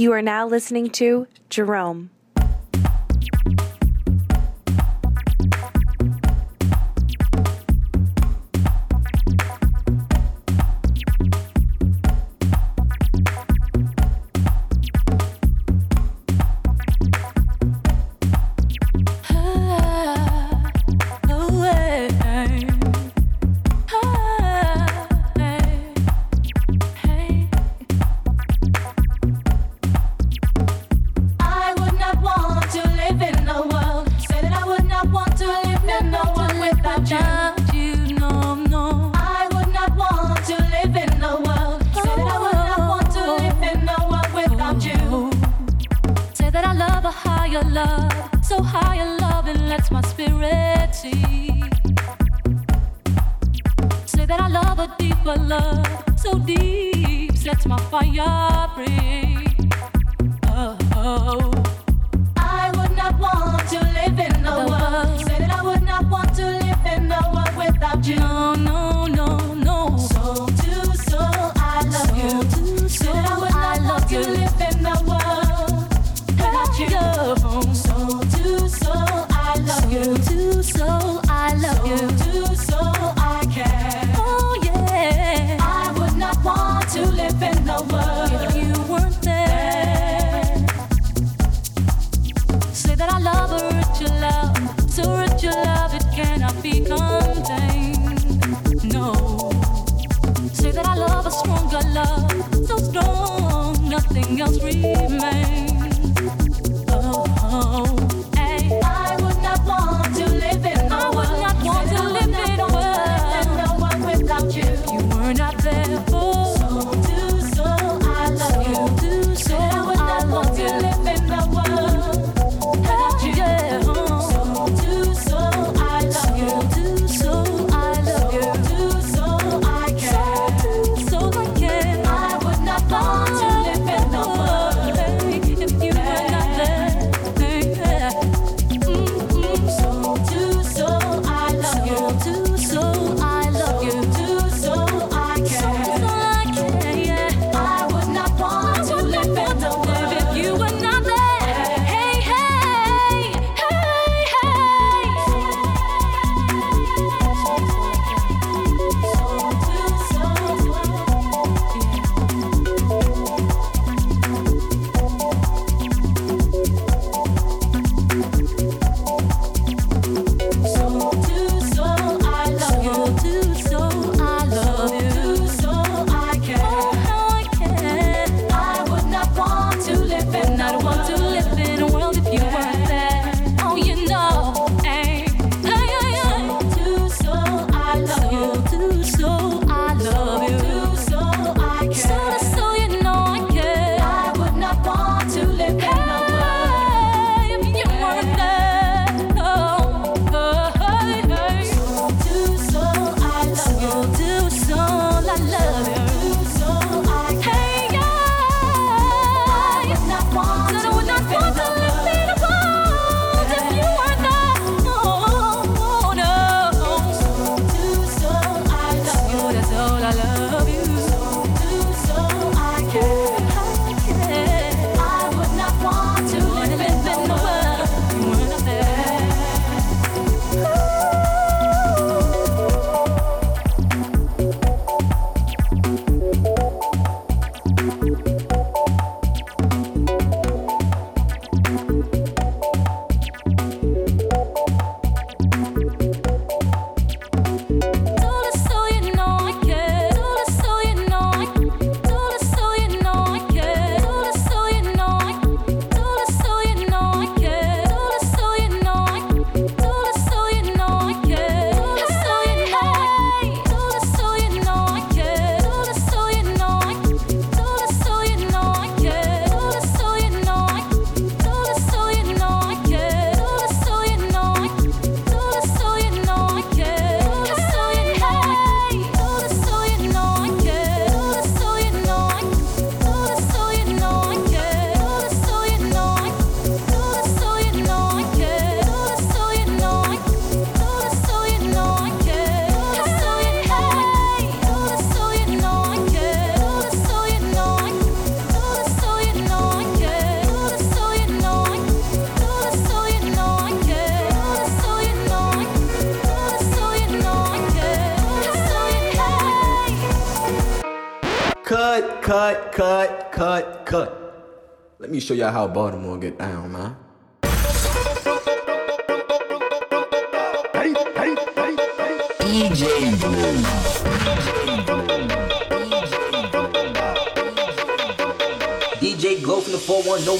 You are now listening to Jerome. Show y'all how Baltimore get down, man. DJ Blue. DJ Glow from the 4-1, no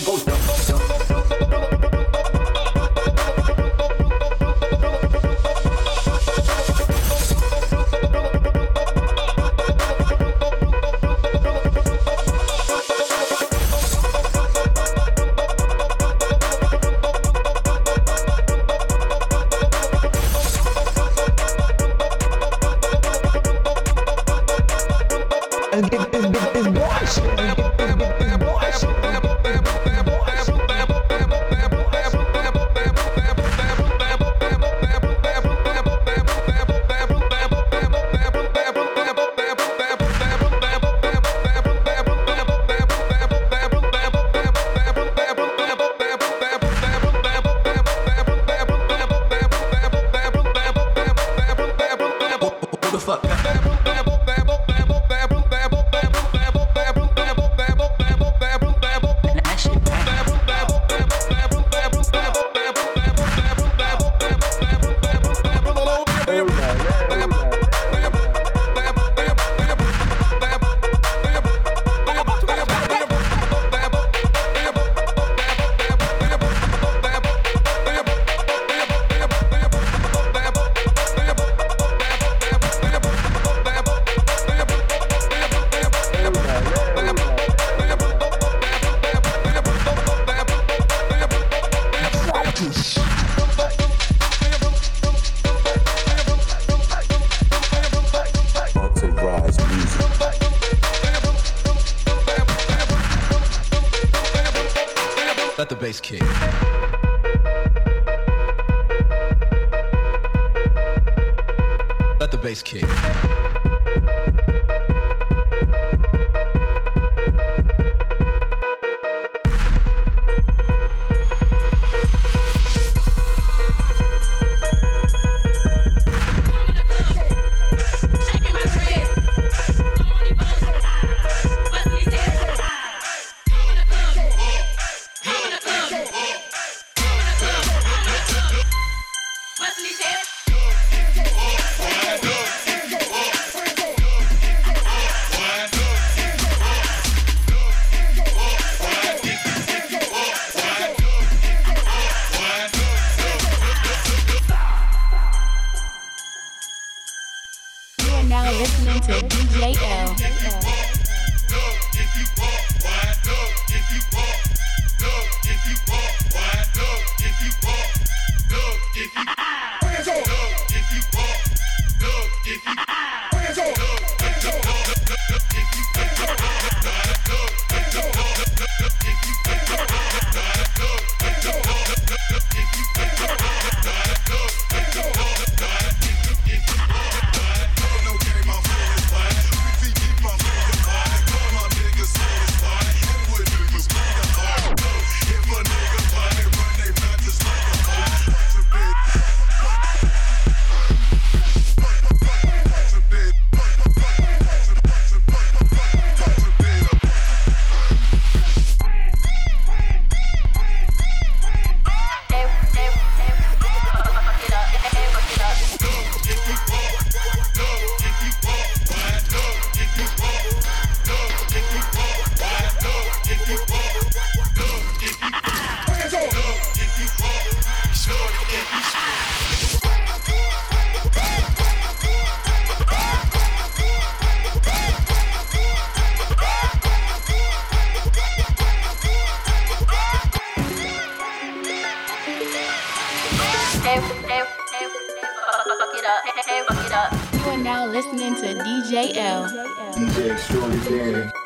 kick. Now listening to DJ L. DJ extraordinaire.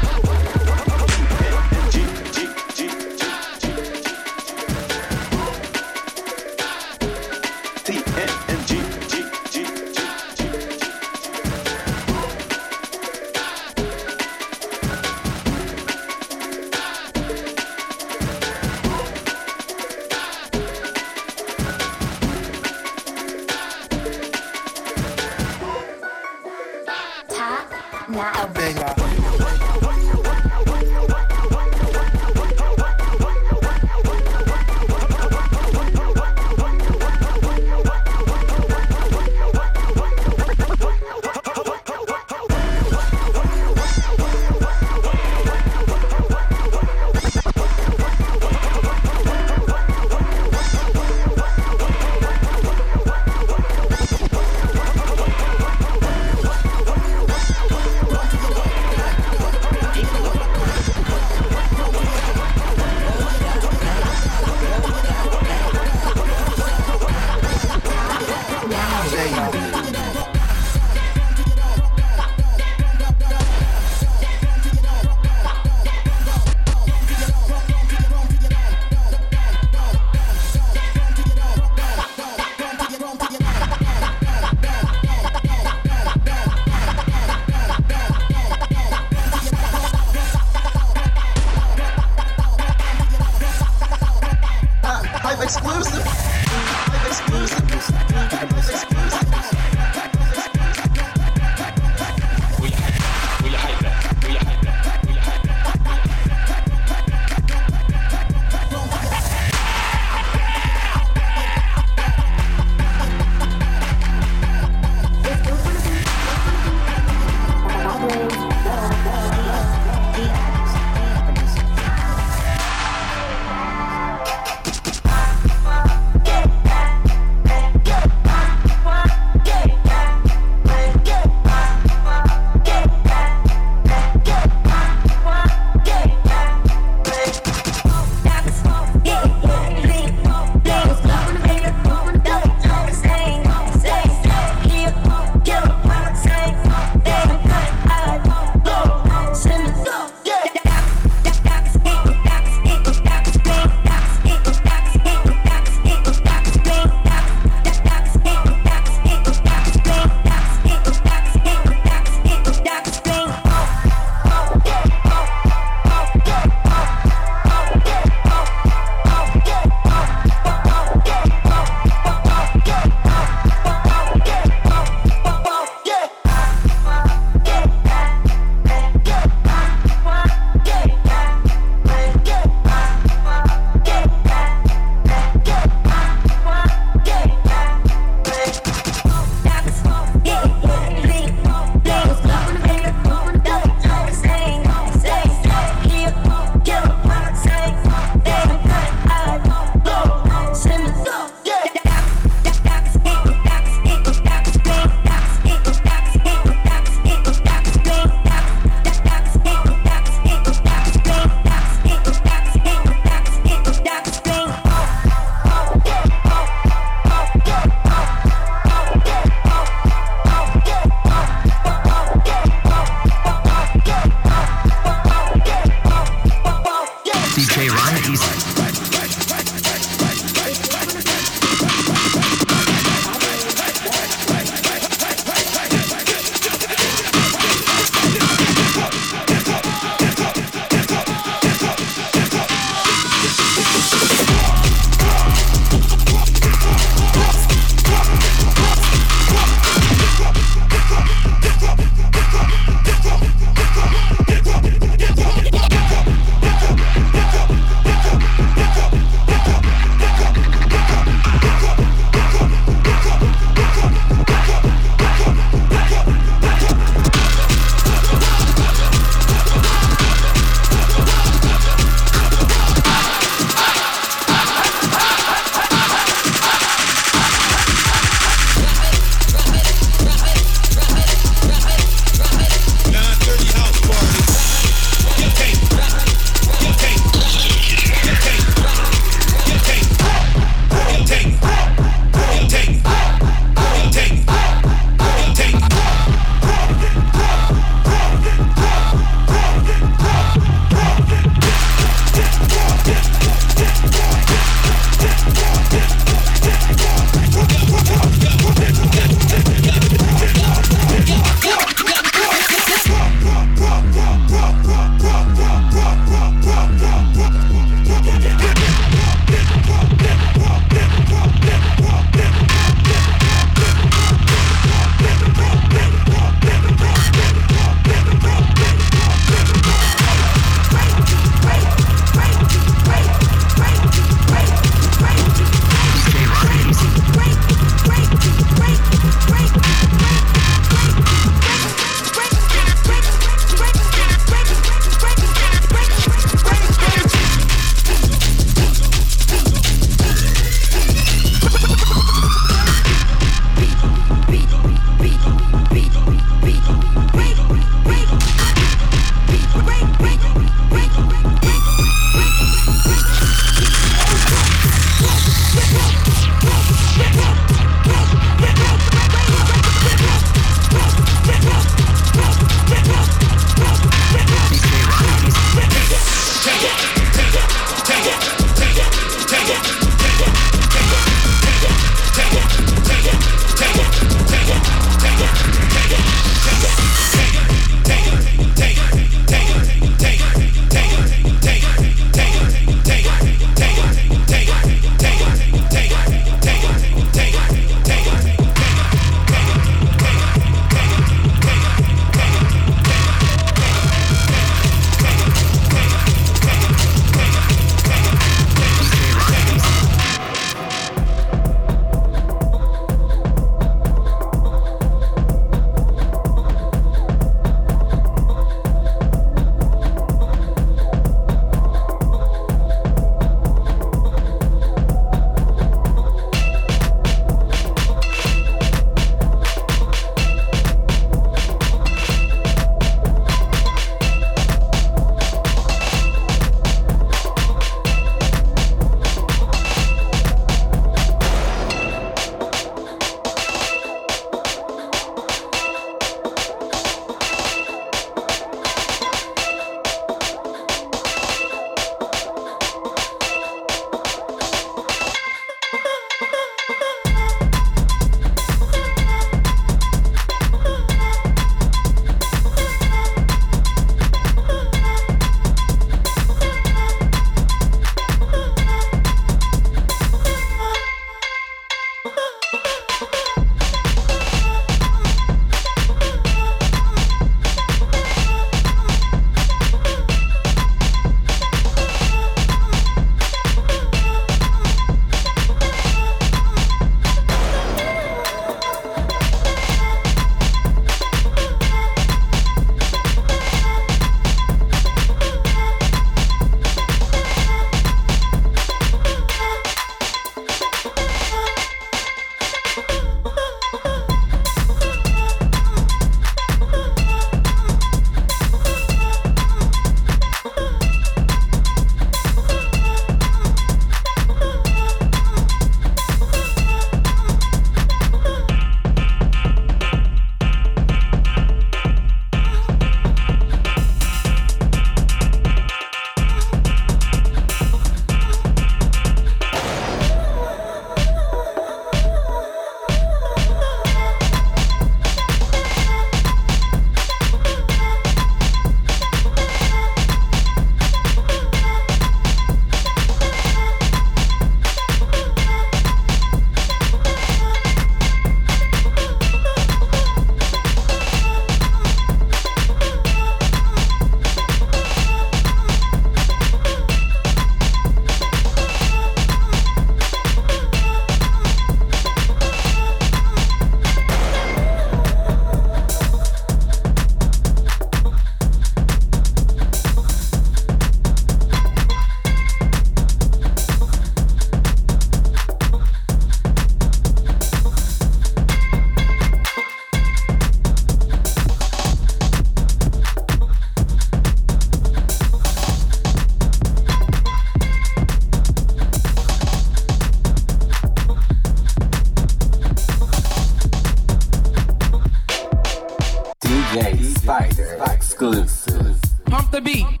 Exclusive. Pump the beat. Pump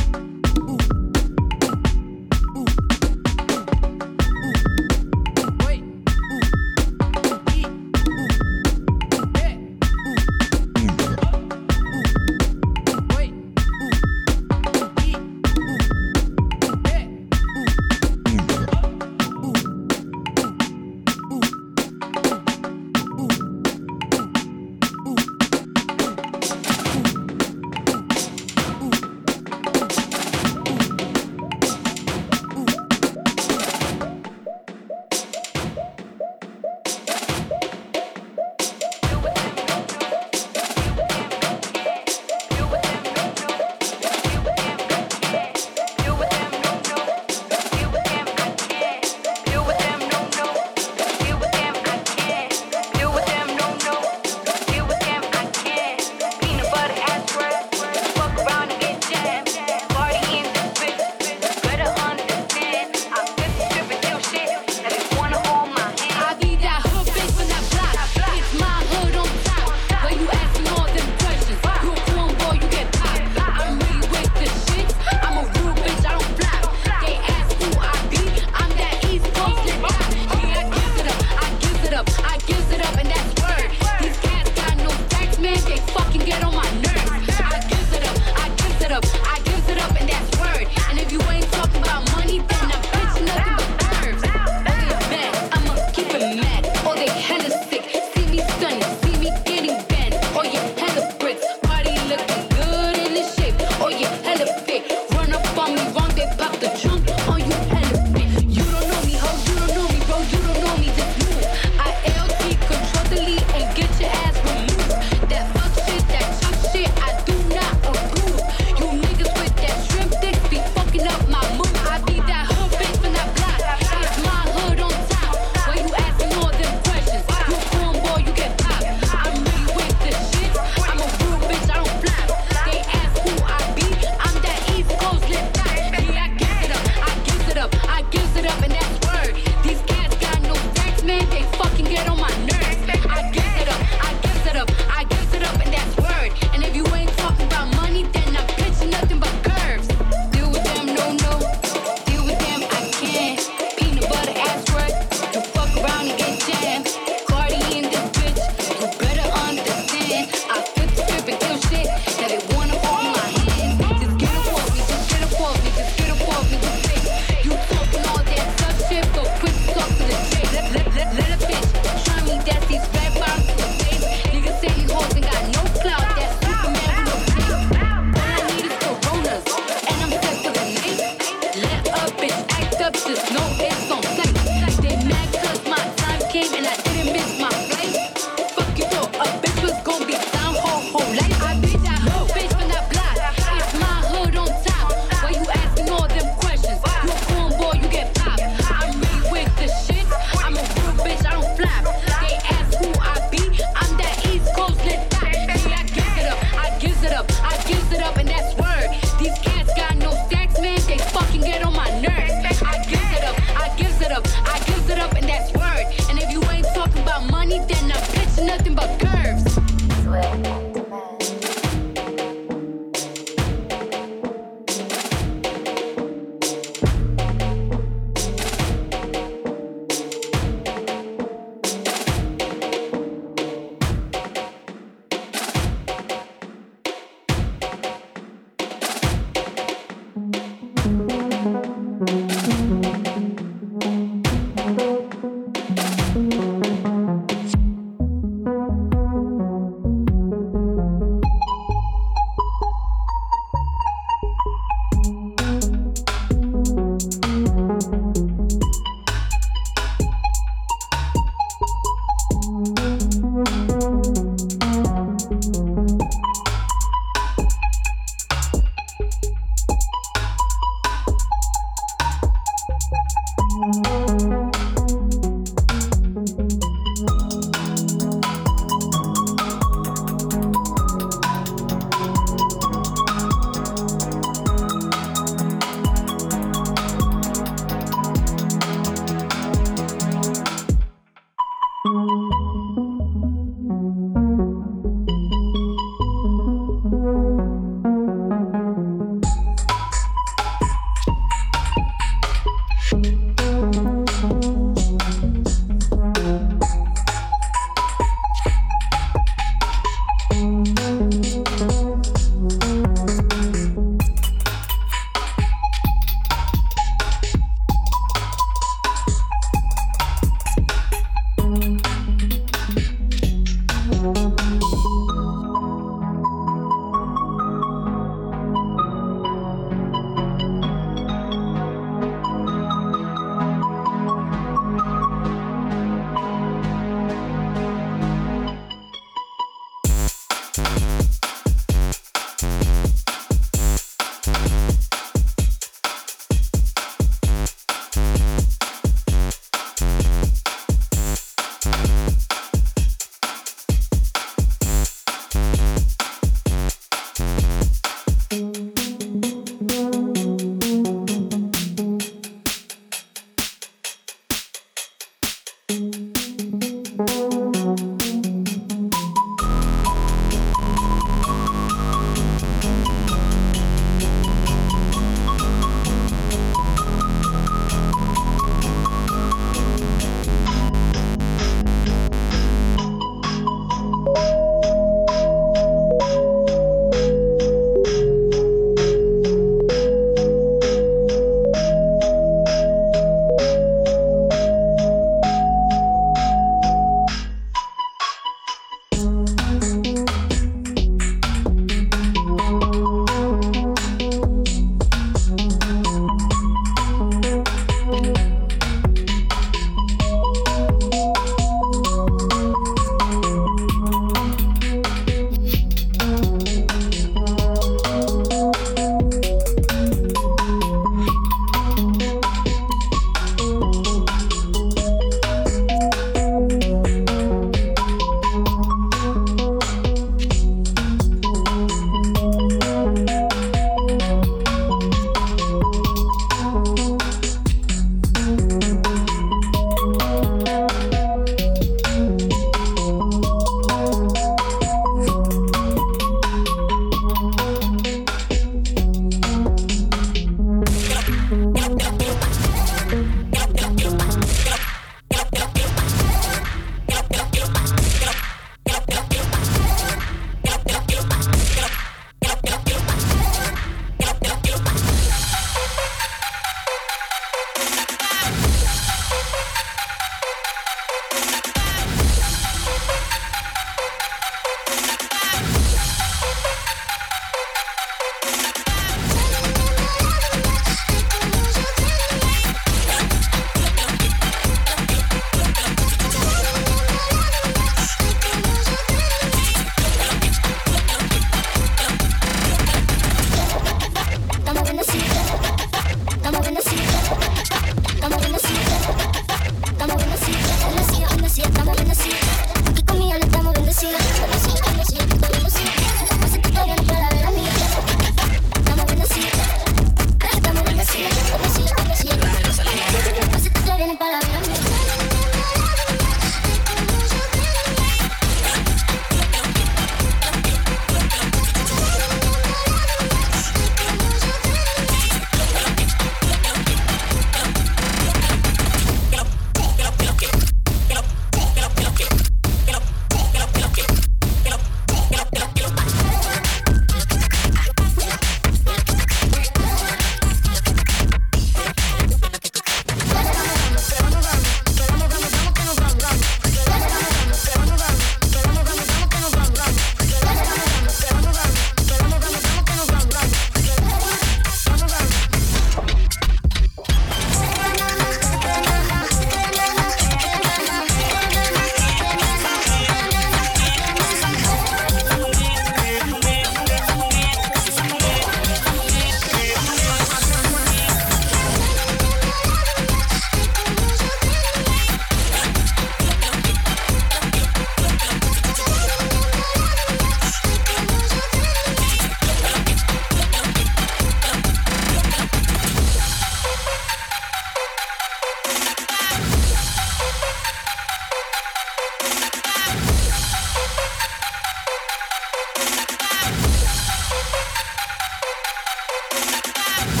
Bye.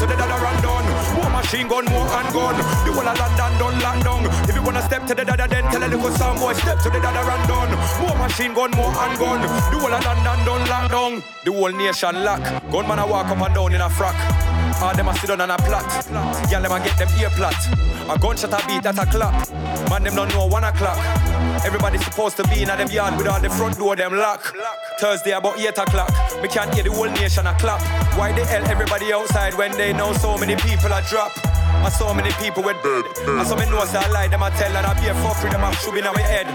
To the dada run down. More machine gun, more handgun. The whole of London done lock down. If you wanna step to the dada, then tell a little sound boy step to the dada run down. More machine gun, more handgun. The whole of London done lock down. The whole nation lock. Gunman a walk up and down in a frock. All them a sit down on a plot. Y'all them a get them ear plot. A gunshot a beat that a clap. Man them don't know one o'clock. Everybody supposed to be in a them yard with all the front door them lock. Thursday about 8 o'clock. We can't hear the whole nation a clap. Why the hell everybody outside when they know so many people are drop? I saw many people with dead. I saw me know say I lie them I tell and I be a fuckery them I be in my head.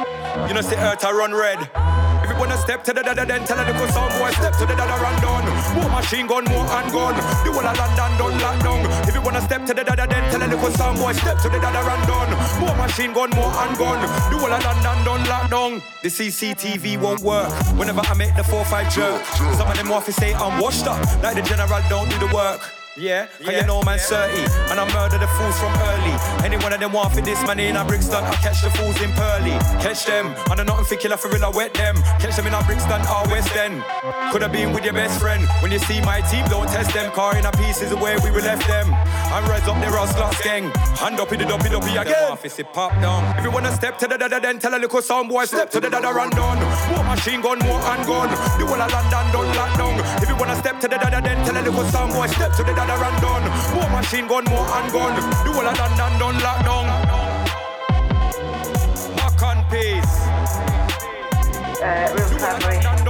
You know say earth I run red. If you wanna step to the dada then tell a little sound boy step to the dada run down. More machine gun, more handgun. The whole of London done lock down. If you wanna step to the dada then tell a little sound boy step to the dada run down. More machine gun, more handgun. The whole of London done lock down. The CCTV won't work whenever I make the 4-5 jerk. Some of them office say I'm washed up, like the general don't do the work. Yeah, cause you know man 30 And I murder the fools from early. Any one of them want for this money in a Brixton I catch the fools in Pearly. Catch them, and I nothing for killer for real I wet them. Catch them in a Brixton or ah, West End. Could have been with your best friend. When you see my team, don't test them. Car in a piece is the way we will left them. And rise up the Ross Glass gang. Hand up in the duppy duppy again. Office it pop down. If you wanna step to the dada then tell a little sound boy Step to the dada run down. More machine gun, more handgun The whole of London done lock down. If you wanna step to the dada then tell a little sound boy Step to the dada run down More machine gun, more handgun. The whole of London done lock down. Back on pace. Uh, real collaboration.